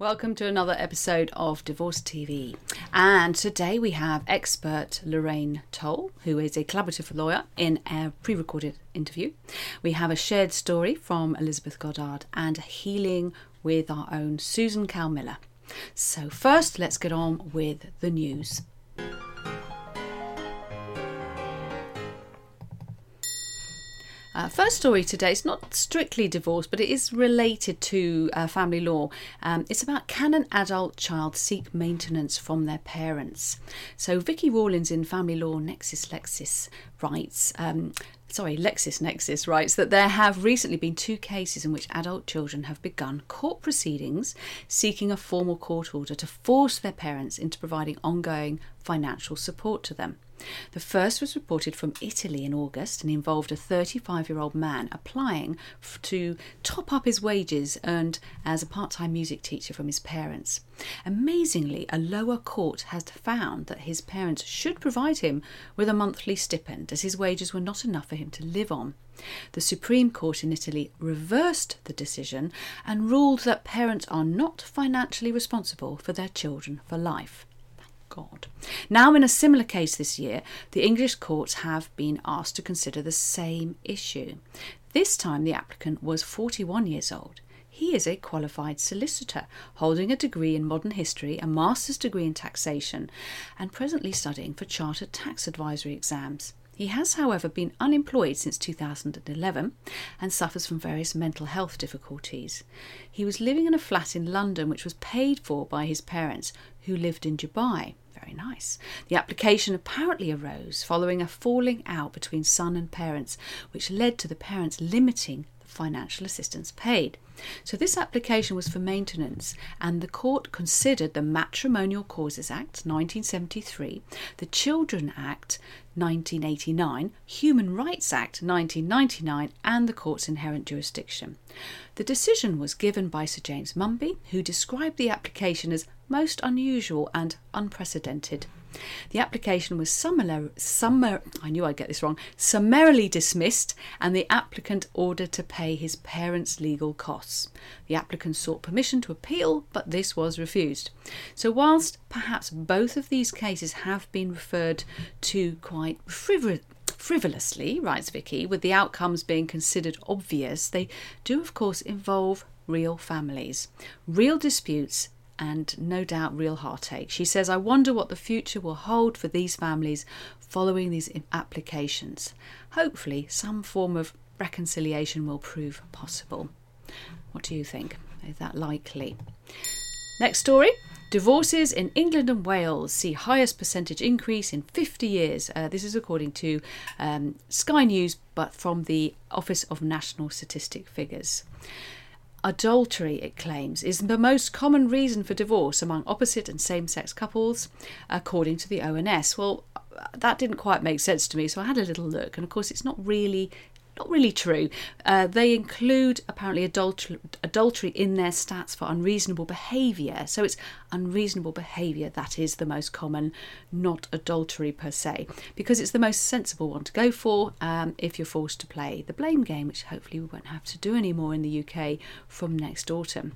Welcome to another episode of Divorce TV. And today we have expert Lorraine Toll, who is a collaborative lawyer, in a pre recorded interview. We have a shared story from Elizabeth Goddard and healing with our own Susan Cal Miller. So, first, let's get on with the news. Uh, first story today is not strictly divorce, but it is related to uh, family law. Um, it's about can an adult child seek maintenance from their parents? So Vicky Rawlins in Family Law Nexus Lexis writes. Um, sorry, LexisNexis writes that there have recently been two cases in which adult children have begun court proceedings seeking a formal court order to force their parents into providing ongoing financial support to them. The first was reported from Italy in August and involved a 35 year old man applying to top up his wages earned as a part time music teacher from his parents. Amazingly, a lower court has found that his parents should provide him with a monthly stipend as his wages were not enough for him to live on. The Supreme Court in Italy reversed the decision and ruled that parents are not financially responsible for their children for life. Thank God. Now, in a similar case this year, the English courts have been asked to consider the same issue. This time, the applicant was 41 years old. He is a qualified solicitor, holding a degree in modern history, a master's degree in taxation, and presently studying for chartered tax advisory exams. He has, however, been unemployed since 2011 and suffers from various mental health difficulties. He was living in a flat in London which was paid for by his parents, who lived in Dubai. Very nice. The application apparently arose following a falling out between son and parents, which led to the parents limiting the financial assistance paid. So, this application was for maintenance, and the court considered the Matrimonial Causes Act 1973, the Children Act 1989, Human Rights Act 1999, and the court's inherent jurisdiction. The decision was given by Sir James Munby, who described the application as most unusual and unprecedented. The application was summar, summar, I knew I'd get this wrong, summarily dismissed and the applicant ordered to pay his parents' legal costs. The applicant sought permission to appeal, but this was refused. So, whilst perhaps both of these cases have been referred to quite frivol- frivolously, writes Vicky, with the outcomes being considered obvious, they do, of course, involve real families, real disputes and no doubt real heartache. She says, I wonder what the future will hold for these families following these applications. Hopefully, some form of reconciliation will prove possible. What do you think? Is that likely? Next story. Divorces in England and Wales see highest percentage increase in 50 years. Uh, this is according to um, Sky News, but from the Office of National Statistic Figures. Adultery, it claims, is the most common reason for divorce among opposite and same sex couples, according to the ONS. Well, that didn't quite make sense to me, so I had a little look, and of course, it's not really not really true. Uh, they include apparently adultery, adultery in their stats for unreasonable behaviour. So it's unreasonable behaviour that is the most common, not adultery per se, because it's the most sensible one to go for um, if you're forced to play the blame game, which hopefully we won't have to do anymore in the UK from next autumn.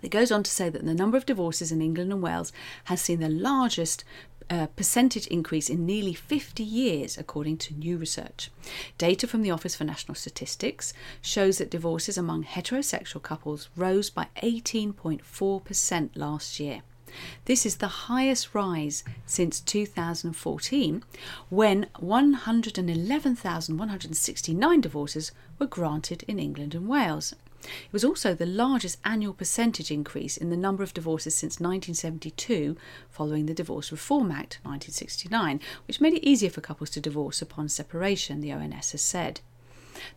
It goes on to say that the number of divorces in England and Wales has seen the largest uh, percentage increase in nearly 50 years, according to new research. Data from the Office for National Statistics shows that divorces among heterosexual couples rose by 18.4% last year. This is the highest rise since 2014, when 111,169 divorces were granted in England and Wales. It was also the largest annual percentage increase in the number of divorces since 1972, following the Divorce Reform Act 1969, which made it easier for couples to divorce upon separation, the ONS has said.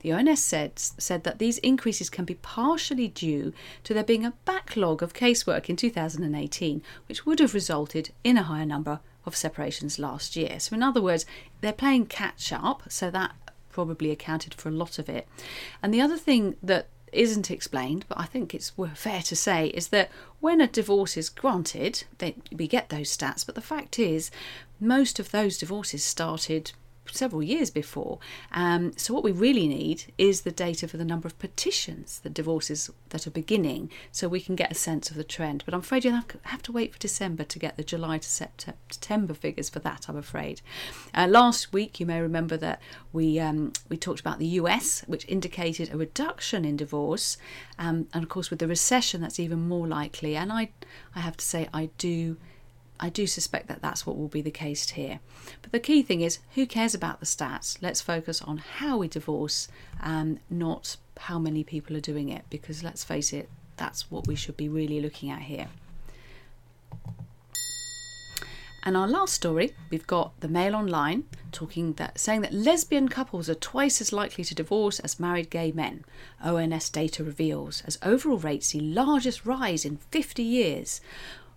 The ONS said, said that these increases can be partially due to there being a backlog of casework in 2018, which would have resulted in a higher number of separations last year. So, in other words, they're playing catch up, so that probably accounted for a lot of it. And the other thing that isn't explained, but I think it's fair to say, is that when a divorce is granted, they, we get those stats, but the fact is, most of those divorces started several years before. Um, so what we really need is the data for the number of petitions, the divorces that are beginning, so we can get a sense of the trend. But I'm afraid you'll have to wait for December to get the July to September figures for that. I'm afraid. Uh, last week, you may remember that we um, we talked about the US, which indicated a reduction in divorce, um, and of course with the recession, that's even more likely. And I I have to say I do I do suspect that that's what will be the case here. But the key thing is who cares about the stats? Let's focus on how we divorce, um, not how many people are doing it, because let's face it, that's what we should be really looking at here. And our last story, we've got the Mail Online talking that saying that lesbian couples are twice as likely to divorce as married gay men. ONS data reveals as overall rates see largest rise in 50 years.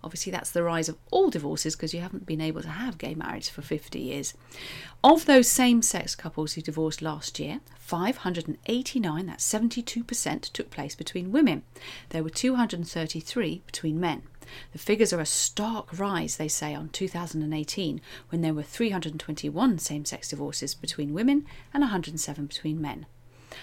Obviously, that's the rise of all divorces because you haven't been able to have gay marriage for 50 years. Of those same sex couples who divorced last year, 589, that's 72%, took place between women. There were 233 between men. The figures are a stark rise, they say, on 2018, when there were 321 same sex divorces between women and 107 between men.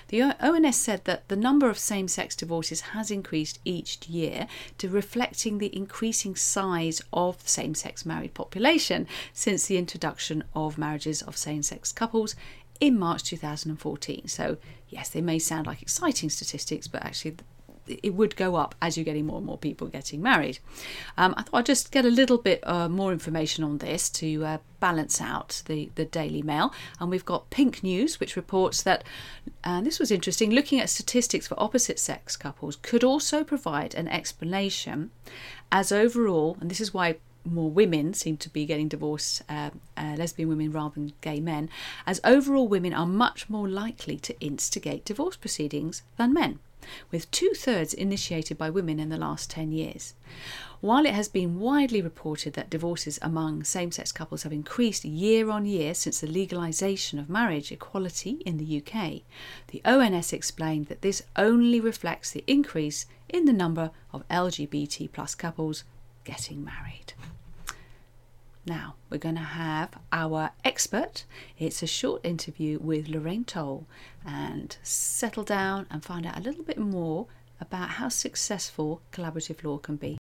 The ONS said that the number of same sex divorces has increased each year to reflecting the increasing size of the same sex married population since the introduction of marriages of same sex couples in March 2014. So, yes, they may sound like exciting statistics, but actually, it would go up as you're getting more and more people getting married. Um, I thought I'd just get a little bit uh, more information on this to uh, balance out the, the Daily Mail. And we've got Pink News, which reports that, and this was interesting, looking at statistics for opposite sex couples could also provide an explanation as overall, and this is why more women seem to be getting divorced, uh, uh, lesbian women rather than gay men, as overall women are much more likely to instigate divorce proceedings than men with two thirds initiated by women in the last 10 years. While it has been widely reported that divorces among same sex couples have increased year on year since the legalisation of marriage equality in the UK, the ONS explained that this only reflects the increase in the number of LGBT plus couples getting married. Now, we're going to have our expert. It's a short interview with Lorraine Toll and settle down and find out a little bit more about how successful collaborative law can be.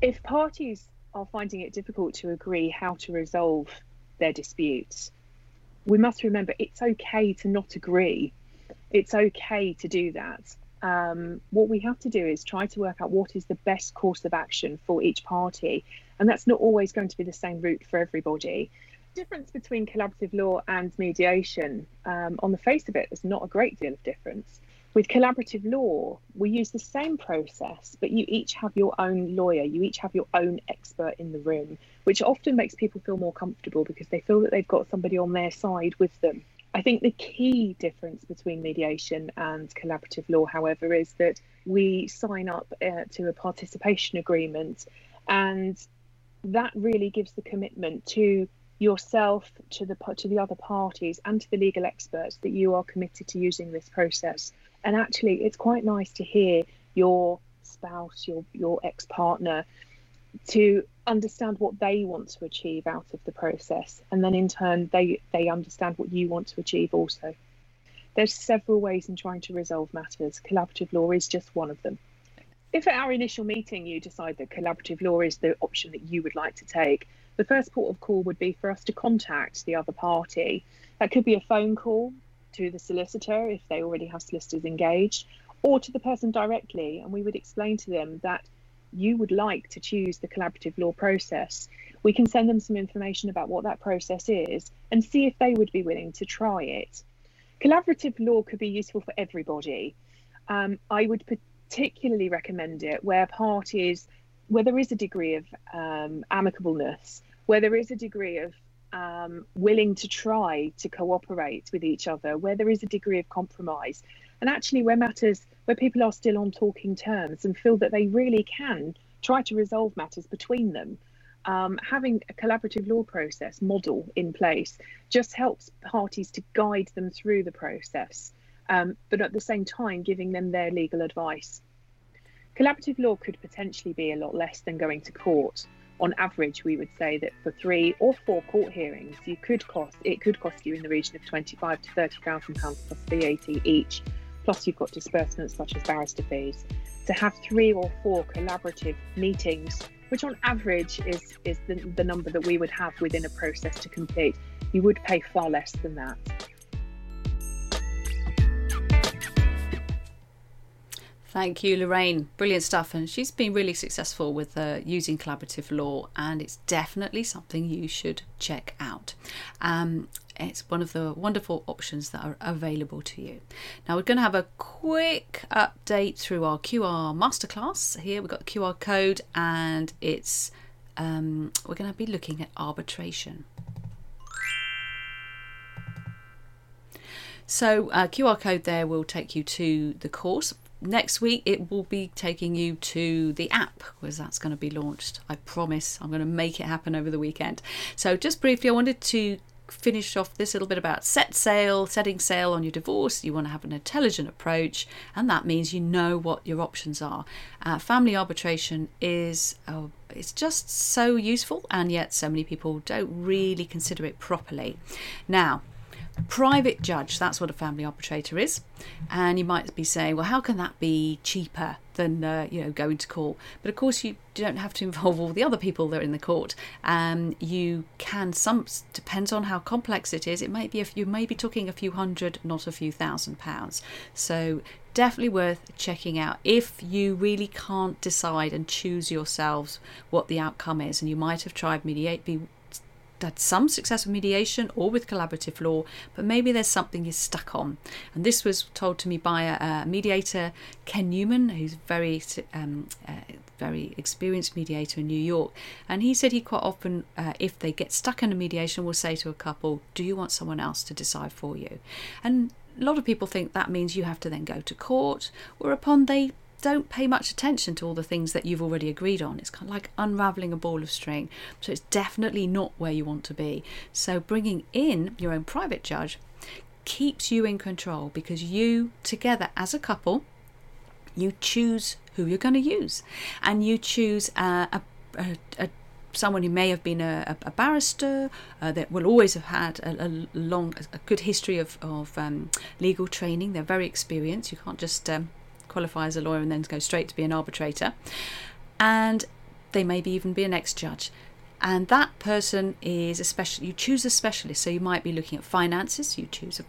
If parties are finding it difficult to agree how to resolve their disputes, we must remember it's okay to not agree. It's okay to do that um, what we have to do is try to work out what is the best course of action for each party. And that's not always going to be the same route for everybody. Difference between collaborative law and mediation, um, on the face of it, there's not a great deal of difference. With collaborative law, we use the same process, but you each have your own lawyer, you each have your own expert in the room, which often makes people feel more comfortable because they feel that they've got somebody on their side with them. I think the key difference between mediation and collaborative law, however, is that we sign up uh, to a participation agreement, and that really gives the commitment to yourself, to the to the other parties, and to the legal experts that you are committed to using this process. And actually, it's quite nice to hear your spouse, your your ex partner, to understand what they want to achieve out of the process and then in turn they they understand what you want to achieve also. There's several ways in trying to resolve matters. Collaborative law is just one of them. If at our initial meeting you decide that collaborative law is the option that you would like to take the first port of call would be for us to contact the other party. That could be a phone call to the solicitor if they already have solicitors engaged or to the person directly and we would explain to them that you would like to choose the collaborative law process, we can send them some information about what that process is and see if they would be willing to try it. Collaborative law could be useful for everybody. Um, I would particularly recommend it where parties, where there is a degree of um, amicableness, where there is a degree of um, willing to try to cooperate with each other, where there is a degree of compromise, and actually where matters where people are still on talking terms and feel that they really can try to resolve matters between them. Um, having a collaborative law process model in place just helps parties to guide them through the process, um, but at the same time giving them their legal advice. Collaborative law could potentially be a lot less than going to court. On average, we would say that for three or four court hearings, you could cost it could cost you in the region of twenty-five to thirty thousand pounds plus VAT each. Plus, you've got disbursements such as barrister fees. To have three or four collaborative meetings, which on average is is the, the number that we would have within a process to complete, you would pay far less than that. Thank you, Lorraine. Brilliant stuff. And she's been really successful with uh, using collaborative law, and it's definitely something you should check out. Um, it's one of the wonderful options that are available to you. Now, we're going to have a quick update through our QR masterclass. Here we've got QR code, and it's um, we're going to be looking at arbitration. So, uh, QR code there will take you to the course next week it will be taking you to the app because that's going to be launched. I promise i'm going to make it happen over the weekend. So just briefly i wanted to finish off this little bit about set sail setting sail on your divorce. You want to have an intelligent approach and that means you know what your options are. Uh, family arbitration is uh, it's just so useful and yet so many people don't really consider it properly. Now private judge that's what a family arbitrator is. And you might be saying well how can that be cheaper than uh, you know going to court? But of course you don't have to involve all the other people that are in the court. Um, you can some depends on how complex it is. It might be if you may be talking a few hundred not a few thousand pounds. So definitely worth checking out. If you really can't decide and choose yourselves what the outcome is and you might have tried mediate be had some success with mediation or with collaborative law, but maybe there's something you're stuck on. And this was told to me by a, a mediator, Ken Newman, who's very um, uh, very experienced mediator in New York. And he said he quite often, uh, if they get stuck in a mediation, will say to a couple, "Do you want someone else to decide for you?" And a lot of people think that means you have to then go to court, whereupon they don't pay much attention to all the things that you've already agreed on. It's kind of like unraveling a ball of string. So it's definitely not where you want to be. So bringing in your own private judge keeps you in control because you, together as a couple, you choose who you're going to use and you choose uh, a, a, a someone who may have been a, a barrister uh, that will always have had a, a long, a good history of, of um, legal training. They're very experienced. You can't just um, qualify as a lawyer and then go straight to be an arbitrator. And they maybe even be an ex judge. And that person is a special, you choose a specialist. So you might be looking at finances, you choose a,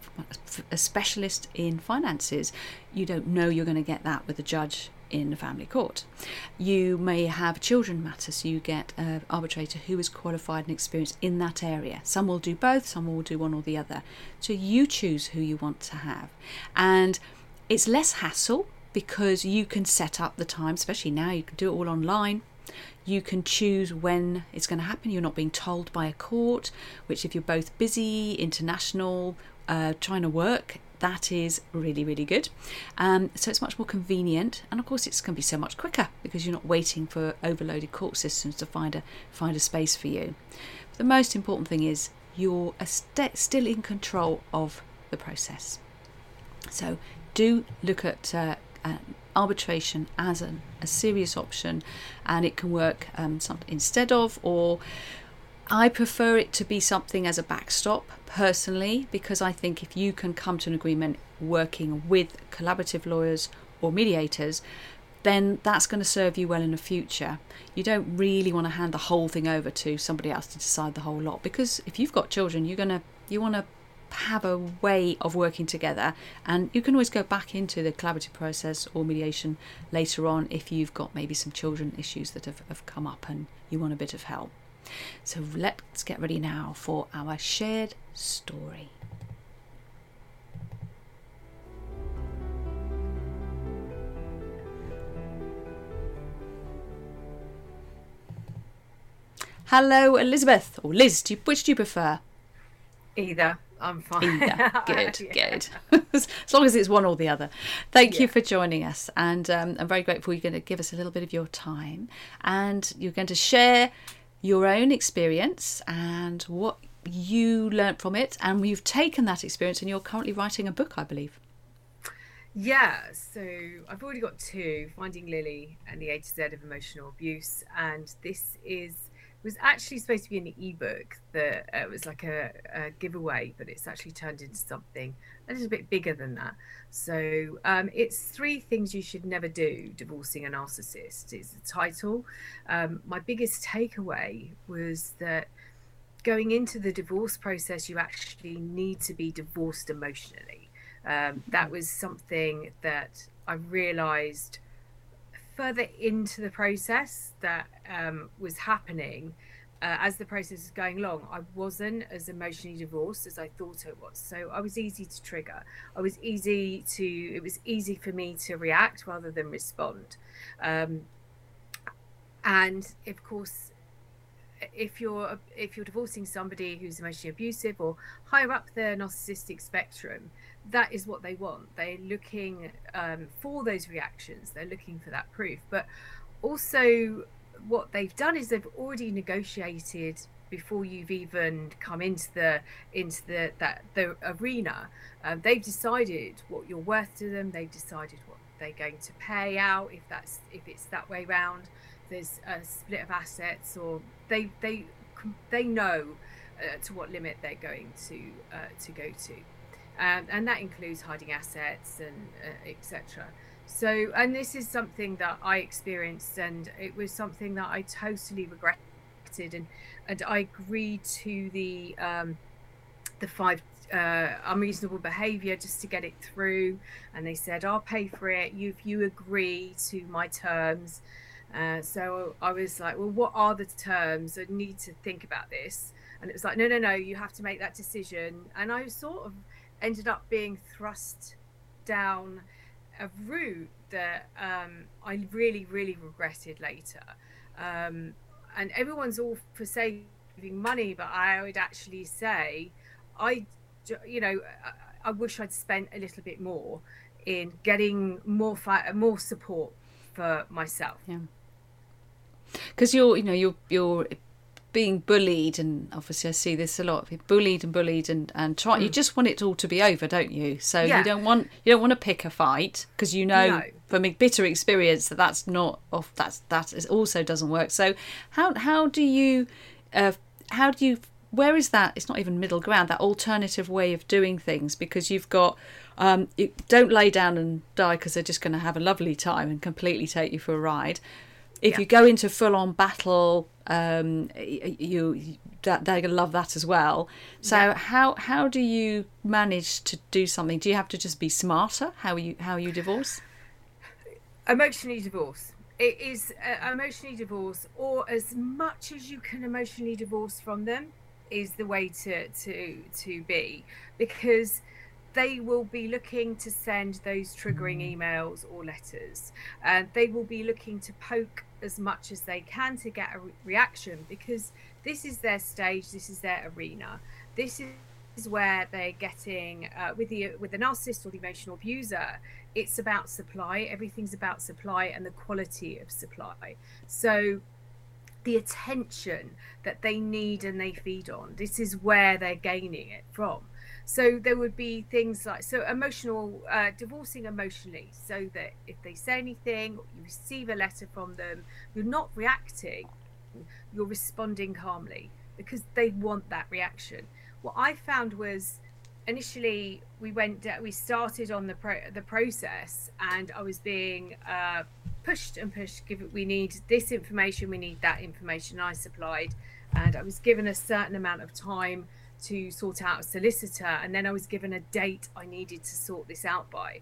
a specialist in finances. You don't know you're going to get that with a judge in a family court. You may have children matters, so you get an arbitrator who is qualified and experienced in that area. Some will do both, some will do one or the other. So you choose who you want to have. And it's less hassle because you can set up the time, especially now, you can do it all online. You can choose when it's going to happen. You're not being told by a court, which, if you're both busy, international, uh, trying to work, that is really, really good. Um, so it's much more convenient, and of course, it's going to be so much quicker because you're not waiting for overloaded court systems to find a find a space for you. But the most important thing is you're st- still in control of the process. So do look at uh, arbitration as an, a serious option and it can work um, instead of or I prefer it to be something as a backstop personally because I think if you can come to an agreement working with collaborative lawyers or mediators, then that's going to serve you well in the future. You don't really want to hand the whole thing over to somebody else to decide the whole lot because if you've got children, you're going to you want to have a way of working together and you can always go back into the collaborative process or mediation later on if you've got maybe some children issues that have, have come up and you want a bit of help so let's get ready now for our shared story Hello, Elizabeth, or Liz, which do you prefer? Either. I'm fine. Either. Good, yeah. good. as long as it's one or the other. Thank yeah. you for joining us. And um, I'm very grateful you're going to give us a little bit of your time and you're going to share your own experience and what you learnt from it. And you've taken that experience and you're currently writing a book, I believe. Yeah, so I've already got two Finding Lily and the A to Z of Emotional Abuse. And this is was actually supposed to be an ebook that uh, was like a, a, giveaway, but it's actually turned into something a little bit bigger than that. So um, it's three things you should never do divorcing a narcissist. Is the title. Um, my biggest takeaway was that going into the divorce process, you actually need to be divorced emotionally. Um, that was something that I realized further into the process that um, was happening uh, as the process was going along, I wasn't as emotionally divorced as I thought it was. So I was easy to trigger. I was easy to. It was easy for me to react rather than respond. Um, and of course, if you're if you're divorcing somebody who's emotionally abusive or higher up the narcissistic spectrum, that is what they want. They're looking um, for those reactions. They're looking for that proof. But also, what they've done is they've already negotiated before you've even come into the into the that the arena. Um, they've decided what you're worth to them. They've decided what they're going to pay out if that's if it's that way round. There's a split of assets, or they they they know uh, to what limit they're going to uh, to go to um, and that includes hiding assets and uh, etc. So, and this is something that I experienced, and it was something that I totally regretted, and and I agreed to the um, the five uh, unreasonable behaviour just to get it through, and they said I'll pay for it. You if you agree to my terms. Uh, so I was like, well, what are the terms? I need to think about this. And it was like, no, no, no, you have to make that decision. And I was sort of ended up being thrust down a route that um, I really, really regretted later. Um, and everyone's all for saving money, but I would actually say, I, you know, I, wish I'd spent a little bit more in getting more fi- more support for myself. Yeah. Because you're, you know, you're you're being bullied and obviously I see this a lot bullied and bullied and and try mm. you just want it all to be over don't you so yeah. you don't want you don't want to pick a fight because you know no. from bitter experience that that's not off that's that is also doesn't work so how how do you uh, how do you where is that it's not even middle ground that alternative way of doing things because you've got um, you don't lay down and die because they're just going to have a lovely time and completely take you for a ride if yeah. you go into full on battle, um, you that they're gonna love that as well. So yeah. how how do you manage to do something? Do you have to just be smarter? How you how you divorce? Emotionally divorce. It is uh, emotionally divorce, or as much as you can emotionally divorce from them, is the way to to to be because they will be looking to send those triggering mm. emails or letters. And uh, they will be looking to poke as much as they can to get a re- reaction because this is their stage, this is their arena. This is where they're getting uh, with the with the narcissist or the emotional abuser. It's about supply. Everything's about supply and the quality of supply. So the attention that they need and they feed on. This is where they're gaining it from. So there would be things like so emotional, uh, divorcing emotionally, so that if they say anything, you receive a letter from them, you're not reacting, you're responding calmly because they want that reaction. What I found was initially we went we started on the pro- the process and I was being uh, pushed and pushed give it we need this information we need that information I supplied and I was given a certain amount of time to sort out a solicitor and then I was given a date I needed to sort this out by.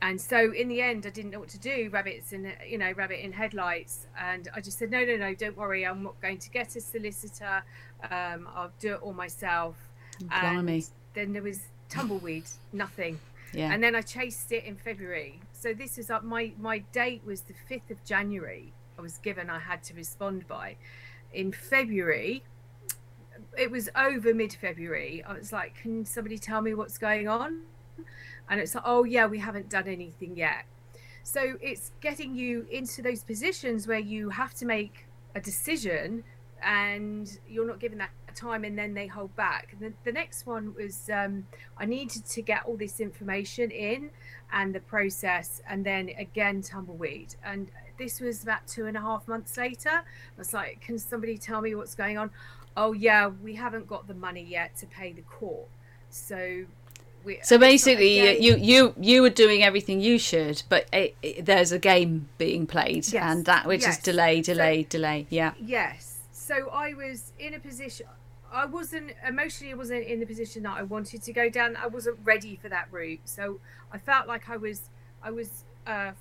And so in the end I didn't know what to do, rabbits in you know, rabbit in headlights and I just said no no no don't worry I'm not going to get a solicitor um, I'll do it all myself. Blimey. And then there was tumbleweed, nothing. Yeah. And then I chased it in February. So this is up my my date was the 5th of January. I was given I had to respond by. In February, it was over mid February. I was like, can somebody tell me what's going on? And it's like, oh, yeah, we haven't done anything yet. So it's getting you into those positions where you have to make a decision and you're not given that time and then they hold back. The, the next one was um, I needed to get all this information in and the process, and then again tumbleweed. And this was about two and a half months later. I was like, "Can somebody tell me what's going on?" Oh yeah, we haven't got the money yet to pay the court, so we, so basically, you you you were doing everything you should, but it, it, there's a game being played, yes, and that which yes. is delay, delay, so, delay. Yeah. Yes. So I was in a position. I wasn't emotionally. I wasn't in the position that I wanted to go down. I wasn't ready for that route. So I felt like I was. I was uh,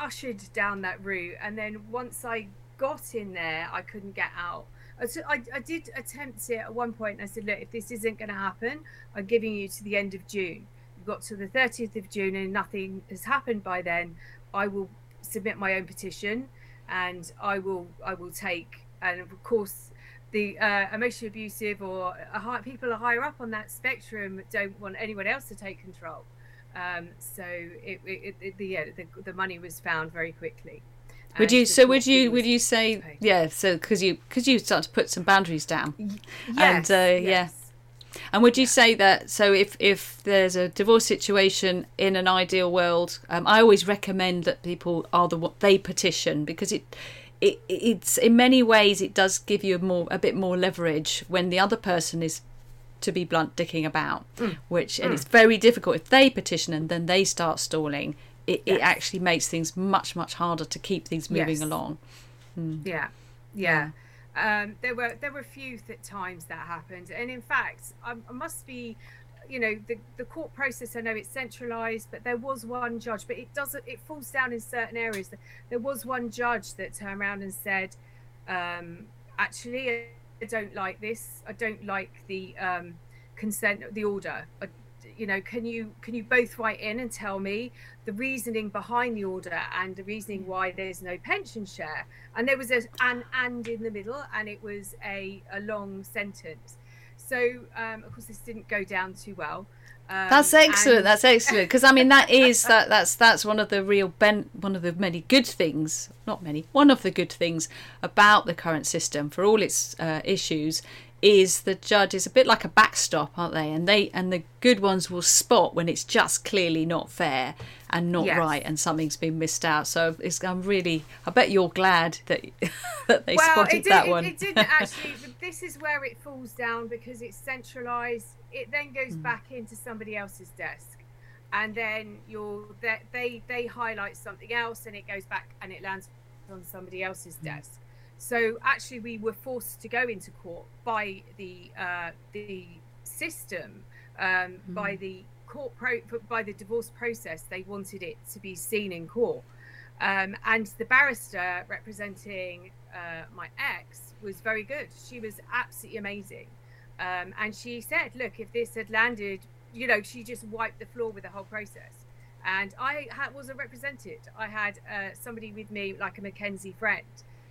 ushered down that route, and then once I got in there, I couldn't get out. I, I did attempt it at one point. And I said, look, if this isn't going to happen, I'm giving you to the end of June. You've got to the 30th of June and nothing has happened by then. I will submit my own petition, and I will I will take. And of course, the uh, emotionally abusive or high, people are higher up on that spectrum don't want anyone else to take control. Um, so it, it, it, the, yeah, the, the money was found very quickly. Would you? So would you? Would you say? Yeah. So because you because you start to put some boundaries down. Yes. And uh, yes. yeah. And would you say that so if if there's a divorce situation in an ideal world, um, I always recommend that people are the what they petition because it it it's in many ways it does give you a more a bit more leverage when the other person is to be blunt dicking about mm. which and mm. it's very difficult if they petition and then they start stalling it, yes. it actually makes things much much harder to keep things moving yes. along mm. yeah yeah um, there were there were a few th- times that happened and in fact I, I must be you know the, the court process i know it's centralized but there was one judge but it doesn't it falls down in certain areas. There was one judge that turned around and said um, actually i don't like this. I don't like the um, consent the order. I, you know can you can you both write in and tell me the reasoning behind the order and the reasoning why there's no pension share? And there was a, an and in the middle and it was a, a long sentence so um, of course this didn't go down too well um, that's excellent. And... That's excellent because I mean that is that that's that's one of the real ben one of the many good things, not many, one of the good things about the current system for all its uh, issues is the judge is a bit like a backstop, aren't they? And they and the good ones will spot when it's just clearly not fair and not yes. right, and something's been missed out. So I'm really, I bet you're glad that that they well, spotted did, that it, one. It didn't actually. this is where it falls down because it's centralised. It then goes mm. back into somebody else's desk, and then you're they, they they highlight something else, and it goes back and it lands on somebody else's mm. desk. So actually, we were forced to go into court by the uh, the system, um, mm. by the court pro- by the divorce process. They wanted it to be seen in court, um, and the barrister representing uh, my ex was very good. She was absolutely amazing, um, and she said, "Look, if this had landed, you know, she just wiped the floor with the whole process." And I had, wasn't represented. I had uh, somebody with me, like a McKenzie friend,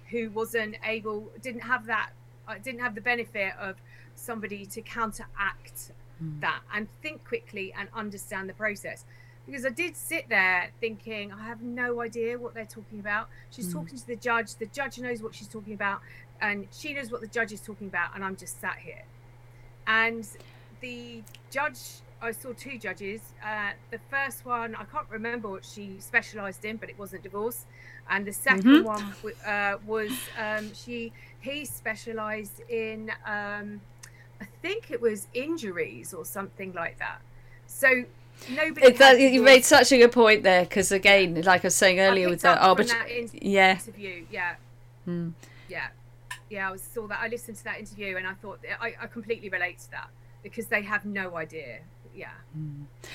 who wasn't able, didn't have that, uh, didn't have the benefit of somebody to counteract mm. that and think quickly and understand the process. Because I did sit there thinking, I have no idea what they're talking about. She's mm. talking to the judge, the judge knows what she's talking about, and she knows what the judge is talking about, and I'm just sat here. And the judge I saw two judges. Uh, the first one, I can't remember what she specialised in, but it wasn't divorce. And the 2nd mm-hmm. one uh, was um, she he specialised in um, I think it was injuries or something like that. So nobody. It, that, you made such a good point there because again, like I was saying earlier with the arbitration, yeah, interview, yeah, mm. yeah, yeah. I was, saw that. I listened to that interview and I thought I, I completely relate to that because they have no idea yeah.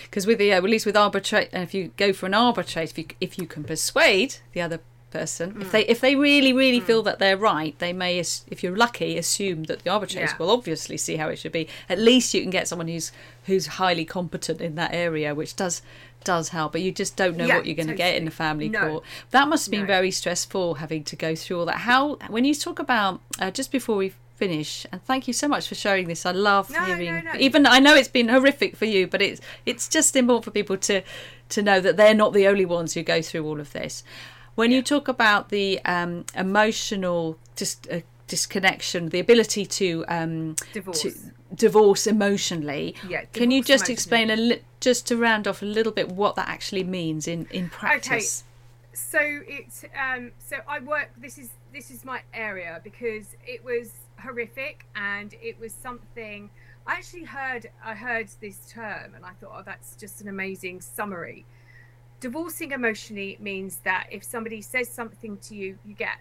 Because mm. with the yeah, at least with arbitrate, if you go for an arbitrate, if you if you can persuade the other person, mm. if they if they really really mm. feel that they're right, they may, if you're lucky, assume that the arbitrators yeah. will obviously see how it should be. At least you can get someone who's who's highly competent in that area, which does does help, but you just don't know yeah, what you're going totally. to get in the family no. court. That must have been no. very stressful having to go through all that. How when you talk about uh, just before we finish. And thank you so much for sharing this. I love no, hearing. No, no. Even I know it's been horrific for you, but it's it's just important for people to to know that they're not the only ones who go through all of this. When yeah. you talk about the um, emotional, just uh, disconnection, the ability to um, Divorce. to divorce emotionally. Yeah, Can you just explain a li- just to round off a little bit what that actually means in in practice? so it's um so i work this is this is my area because it was horrific and it was something i actually heard i heard this term and i thought oh that's just an amazing summary. Divorcing emotionally means that if somebody says something to you you get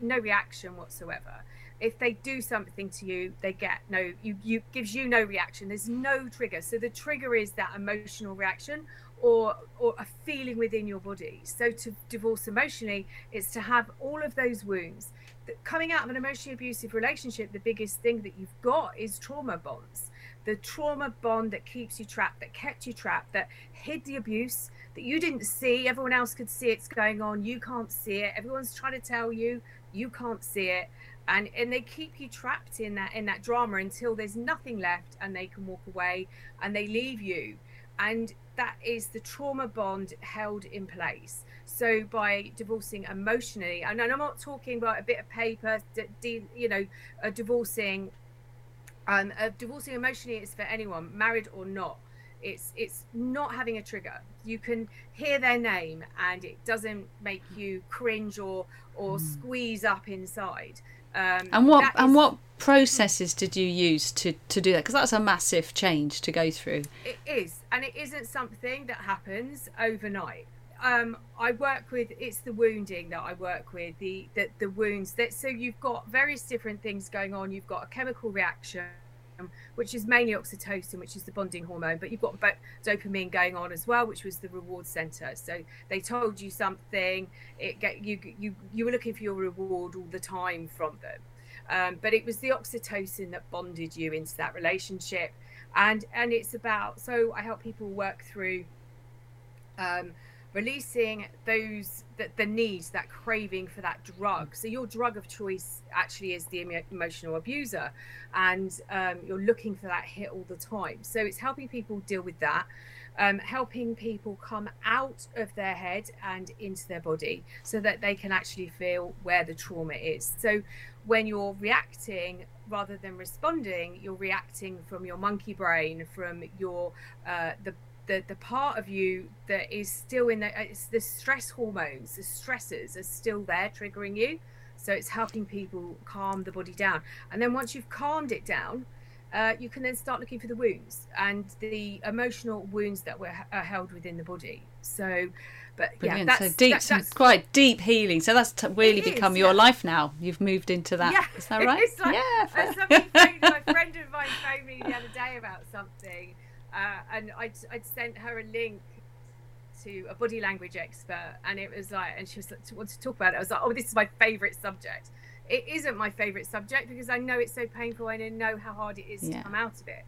no reaction whatsoever. If they do something to you they get no you you gives you no reaction. There's no trigger. So the trigger is that emotional reaction or or a feeling within your body. So to divorce emotionally is to have all of those wounds coming out of an emotionally abusive relationship the biggest thing that you've got is trauma bonds. The trauma bond that keeps you trapped that kept you trapped that hid the abuse that you didn't see. Everyone else could see it's going on. You can't see it. Everyone's trying to tell you you can't see it. And and they keep you trapped in that in that drama until there's nothing left and they can walk away and they leave you. And that is the trauma bond held in place so by divorcing emotionally and i'm not talking about a bit of paper you know divorcing um divorcing emotionally is for anyone married or not it's it's not having a trigger you can hear their name and it doesn't make you cringe or or squeeze up inside um And what and is- what processes did you use to to do that? Because that's a massive change to go through. It is, and it isn't something that happens overnight. Um, I work with it's the wounding that I work with the the, the wounds that so you've got various different things going on. You've got a chemical reaction, which is mainly oxytocin, which is the bonding hormone, but you've got dopamine going on as well, which was the reward center. So they told you something, it get you you you were looking for your reward all the time from them. Um, but it was the oxytocin that bonded you into that relationship and and it's about so i help people work through um releasing those the, the needs that craving for that drug. So your drug of choice actually is the emo- emotional abuser and um, you're looking for that hit all the time. So it's helping people deal with that um, helping people come out of their head and into their body so that they can actually feel where the trauma is. So when you're reacting rather than responding you're reacting from your monkey brain from your uh, the the, the part of you that is still in the it's the stress hormones the stressors are still there triggering you so it's helping people calm the body down and then once you've calmed it down uh, you can then start looking for the wounds and the emotional wounds that were are held within the body so but yeah that's so deep, that- that's quite deep healing. So that's t- really is, become your yeah. life now. You've moved into that. Yeah, Is that right? Like, yeah. uh, somebody phoned, my friend of mine phoned me the other day about something, uh, and I'd, I'd sent her a link to a body language expert, and it was like, and she was like, wanted to talk about it. I was like, oh, this is my favourite subject. It isn't my favourite subject because I know it's so painful and I know how hard it is Yeah. to come out of it.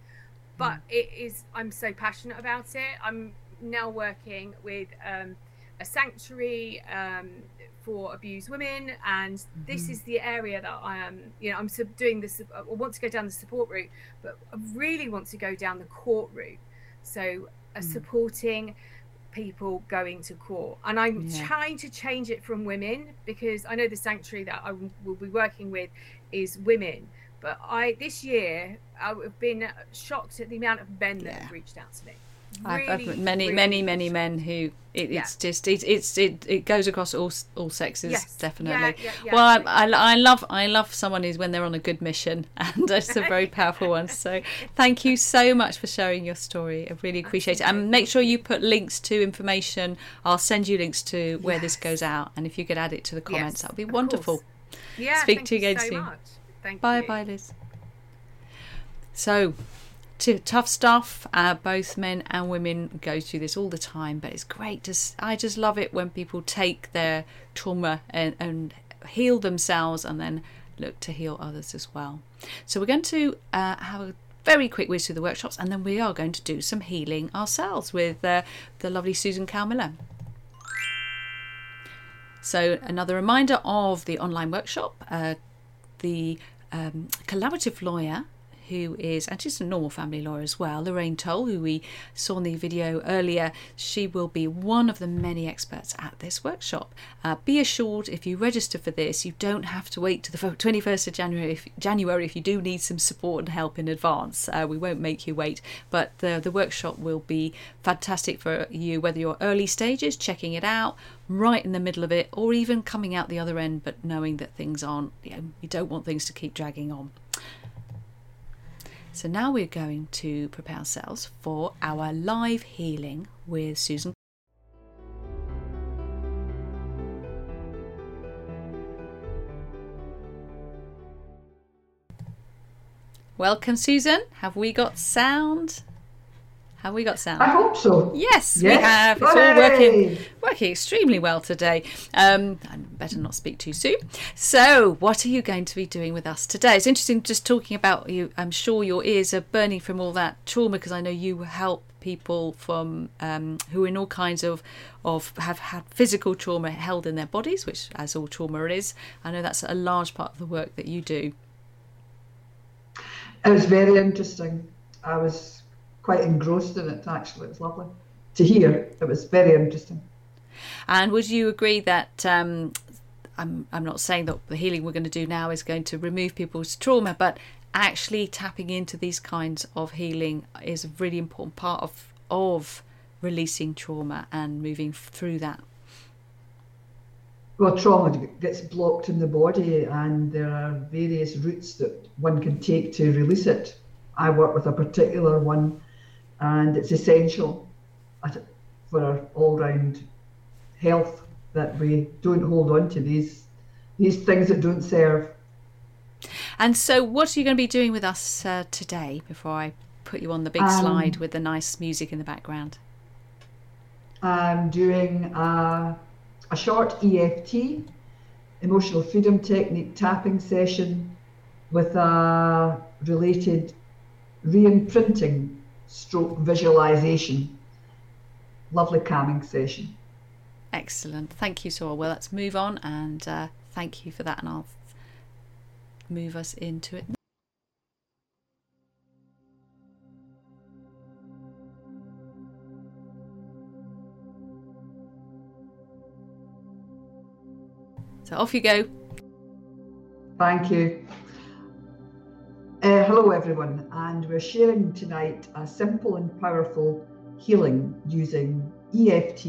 But it is, I'm so passionate about it. I'm now working with um, a sanctuary um, for abused women, and this is the area that I am. You know, I'm sub- doing this. I want to go down the support route, but I really want to go down the court route. So, uh, supporting people going to court, and I'm Yeah. trying to change it from women because I know the sanctuary that I will be working with is women. But I this year I've been shocked at the amount of men that Yeah. have reached out to me. I've, I've met many, really many, many men who it, Yeah. it's just it, it's it, it goes across all all sexes Yes. definitely. Yeah, yeah. Well, I, I, I love I love someone who's when they're on a good mission, and it's a very powerful one. So thank you so much for sharing your story. I really appreciate it. And make sure you put links to information. I'll send you links to where this goes out, and if you could add it to the comments, Yes, that would be wonderful. course. Yeah, Speak thank to you again so soon. Bye you. bye, Liz. So, tough stuff. Uh, both men and women go through this all the time, but it's great to. I just love it when people take their trauma and, and heal themselves and then look to heal others as well. So, we're going to uh, have a very quick whiz through the workshops and then we are going to do some healing ourselves with uh, the lovely Susan Calmiller. So, another reminder of the online workshop. Uh, the um, collaborative lawyer who is, and she's a normal family lawyer as well, Lorraine Toll, who we saw in the video earlier. She will be one of the many experts at this workshop. Uh, be assured, if you register for this, you don't have to wait to the 21st of January if, January if you do need some support and help in advance. Uh, we won't make you wait, but the, the workshop will be fantastic for you, whether you're early stages, checking it out, right in the middle of it, or even coming out the other end, but knowing that things aren't, you, know, you don't want things to keep dragging on. So now we're going to prepare ourselves for our live healing with Susan. Welcome, Susan. Have we got sound? Have we got sound? I hope so. Yes, yes. we have. It's all working working extremely well today. Um, I better not speak too soon. So, what are you going to be doing with us today? It's interesting just talking about you. I'm sure your ears are burning from all that trauma because I know you help people from um, who in all kinds of of have had physical trauma held in their bodies, which as all trauma is. I know that's a large part of the work that you do. It was very interesting. I was quite engrossed in it. Actually, it was lovely to hear. It was very interesting. And would you agree that um, I'm I'm not saying that the healing we're going to do now is going to remove people's trauma, but actually tapping into these kinds of healing is a really important part of of releasing trauma and moving through that. Well, trauma gets blocked in the body, and there are various routes that one can take to release it. I work with a particular one and it's essential for our all-round health that we don't hold on to these these things that don't serve. And so, what are you going to be doing with us uh, today? Before I put you on the big um, slide with the nice music in the background. I'm doing a, a short EFT, emotional freedom technique tapping session, with a related re-imprinting stroke visualization. Lovely calming session. Excellent. Thank you, Sora. Well, let's move on and uh, thank you for that, and I'll move us into it. So off you go. Thank you. Hello, everyone, and we're sharing tonight a simple and powerful healing using EFT,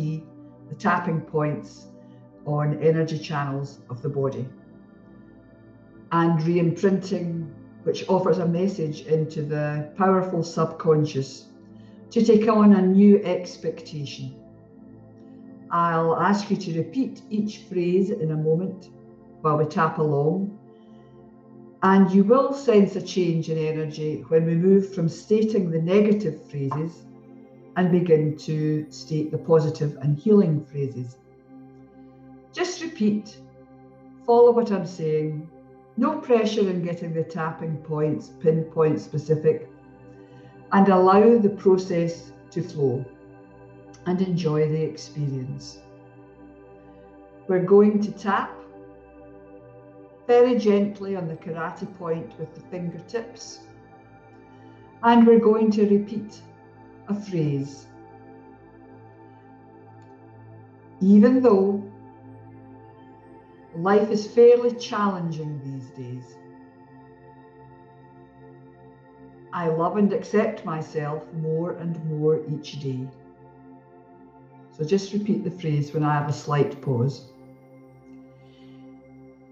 the tapping points on energy channels of the body, and re imprinting, which offers a message into the powerful subconscious to take on a new expectation. I'll ask you to repeat each phrase in a moment while we tap along and you will sense a change in energy when we move from stating the negative phrases and begin to state the positive and healing phrases. Just repeat, follow what I'm saying. No pressure in getting the tapping points pinpoint specific, and allow the process to flow and enjoy the experience. We're going to tap very gently on the karate point with the fingertips. And we're going to repeat a phrase. Even though life is fairly challenging these days, I love and accept myself more and more each day. So just repeat the phrase when I have a slight pause.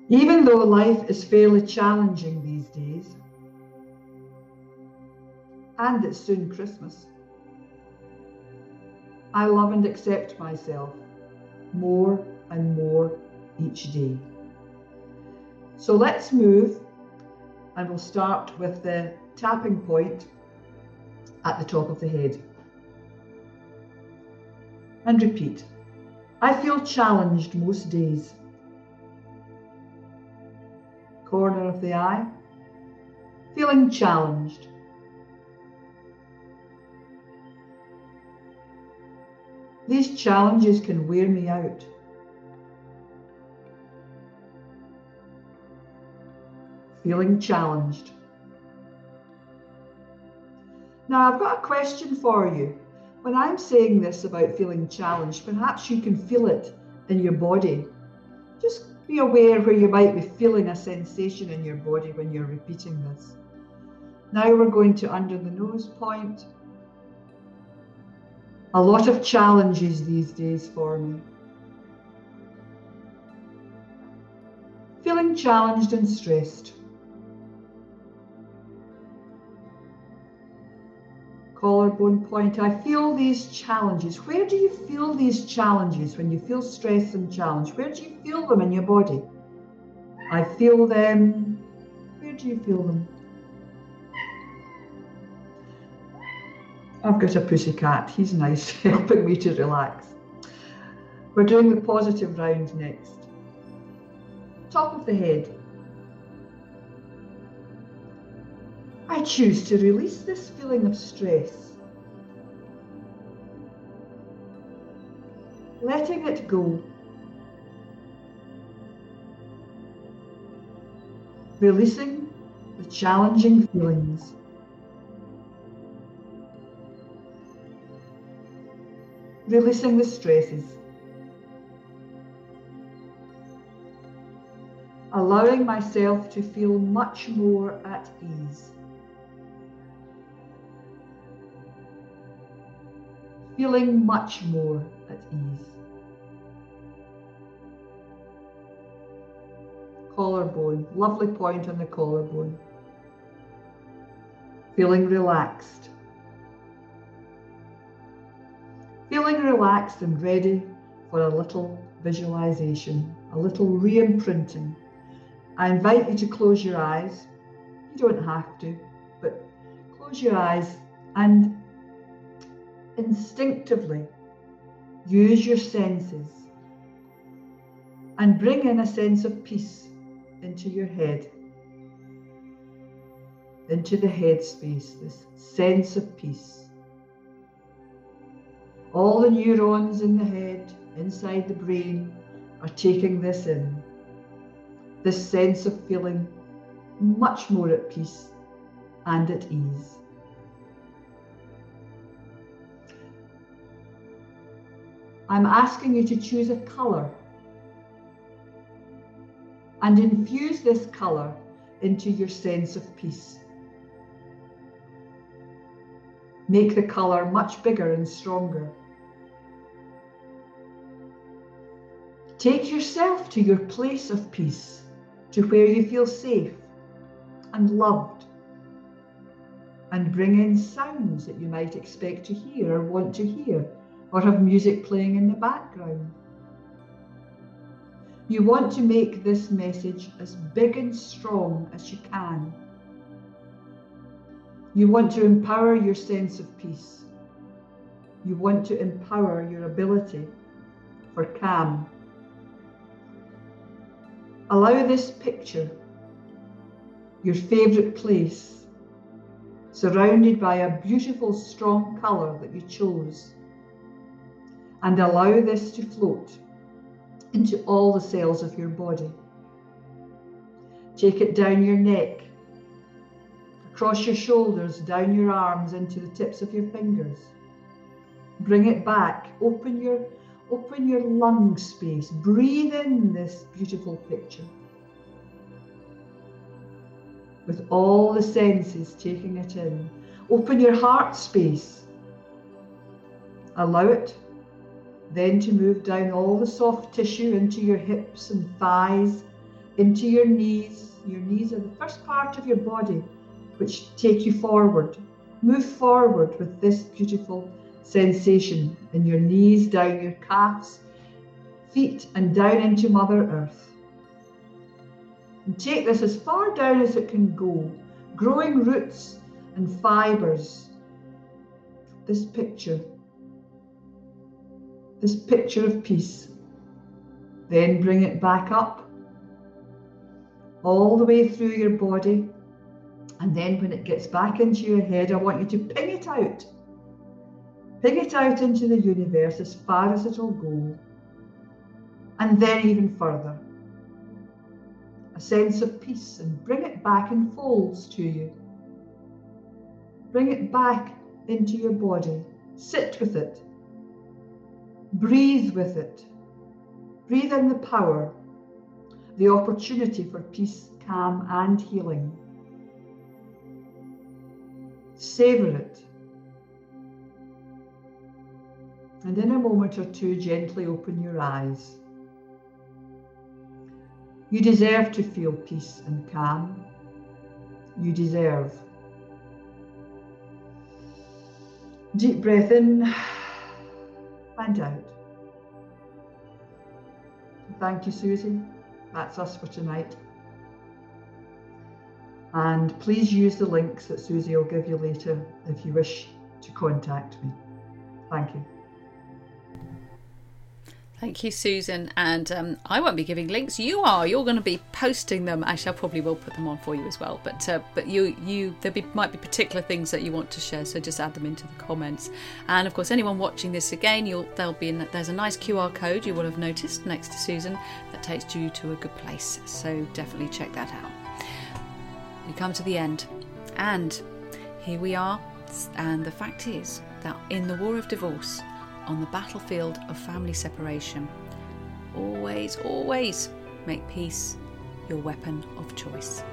Even though life is fairly challenging these days, and it's soon Christmas, I love and accept myself more and more each day. So let's move and we'll start with the tapping point at the top of the head. And repeat. I feel challenged most days corner of the eye, feeling challenged. These challenges can wear me out. Feeling challenged. Now, I've got a question for you. When I'm saying this about feeling challenged, perhaps you can feel it in your body. Just be aware where you might be feeling a sensation in your body when you're repeating this. Now we're going to under the nose point. A lot of challenges these days for me. Feeling challenged and stressed. Collarbone point. I feel these challenges. Where do you feel these challenges when you feel stress and challenge? Where do you feel them in your body? I feel them. Where do you feel them? I've got a pussy cat. He's nice, helping me to relax. We're doing the positive round next. Top of the head. Choose to release this feeling of stress. Letting it go. Releasing the challenging feelings. Releasing the stresses. Allowing myself to feel much more at ease. Feeling much more at ease. Collarbone, lovely point on the collarbone. Feeling relaxed. Feeling relaxed and ready for a little visualization, a little re imprinting. I invite you to close your eyes. You don't have to, but close your eyes and instinctively use your senses and bring in a sense of peace into your head, into the head space, this sense of peace. All the neurons in the head, inside the brain, are taking this in. This sense of feeling much more at peace and at ease. I'm asking you to choose a colour and infuse this colour into your sense of peace. Make the colour much bigger and stronger. Take yourself to your place of peace, to where you feel safe and loved. And bring in sounds that you might expect to hear or want to hear or have music playing in the background. You want to make this message as big and strong as you can. You want to empower your sense of peace. You want to empower your ability for calm. Allow this picture, your favourite place, surrounded by a beautiful strong colour that you chose and allow this to float into all the cells of your body. Take it down your neck, across your shoulders, down your arms, into the tips of your fingers. Bring it back. Open your open your lung space. Breathe in this beautiful picture. With all the senses taking it in. Open your heart space. Allow it then to move down all the soft tissue into your hips and thighs, into your knees. Your knees are the first part of your body which take you forward. Move forward with this beautiful sensation in your knees, down your calves, feet, and down into Mother Earth. And take this as far down as it can go, growing roots and fibres. This picture this picture of peace. Then bring it back up all the way through your body. And then when it gets back into your head, I want you to ping it out. Ping it out into the universe as far as it'll go. And then even further. A sense of peace and bring it back in folds to you. Bring it back into your body. Sit with it. Breathe with it. Breathe in the power, the opportunity for peace, calm, and healing. Savour it. And in a moment or two, gently open your eyes. You deserve to feel peace and calm. You deserve. Deep breath in and out. Thank you, Susie. That's us for tonight. And please use the links that Susie will give you later if you wish to contact me. Thank you. Thank you, Susan. And um, I won't be giving links. You are. You're going to be posting them. Actually, I probably will put them on for you as well. But uh, but you you there be, might be particular things that you want to share, so just add them into the comments. And of course, anyone watching this again, you'll there'll be in, there's a nice QR code you will have noticed next to Susan that takes you to a good place. So definitely check that out. We come to the end, and here we are. And the fact is that in the war of divorce on the battlefield of family separation. Always, always make peace your weapon of choice.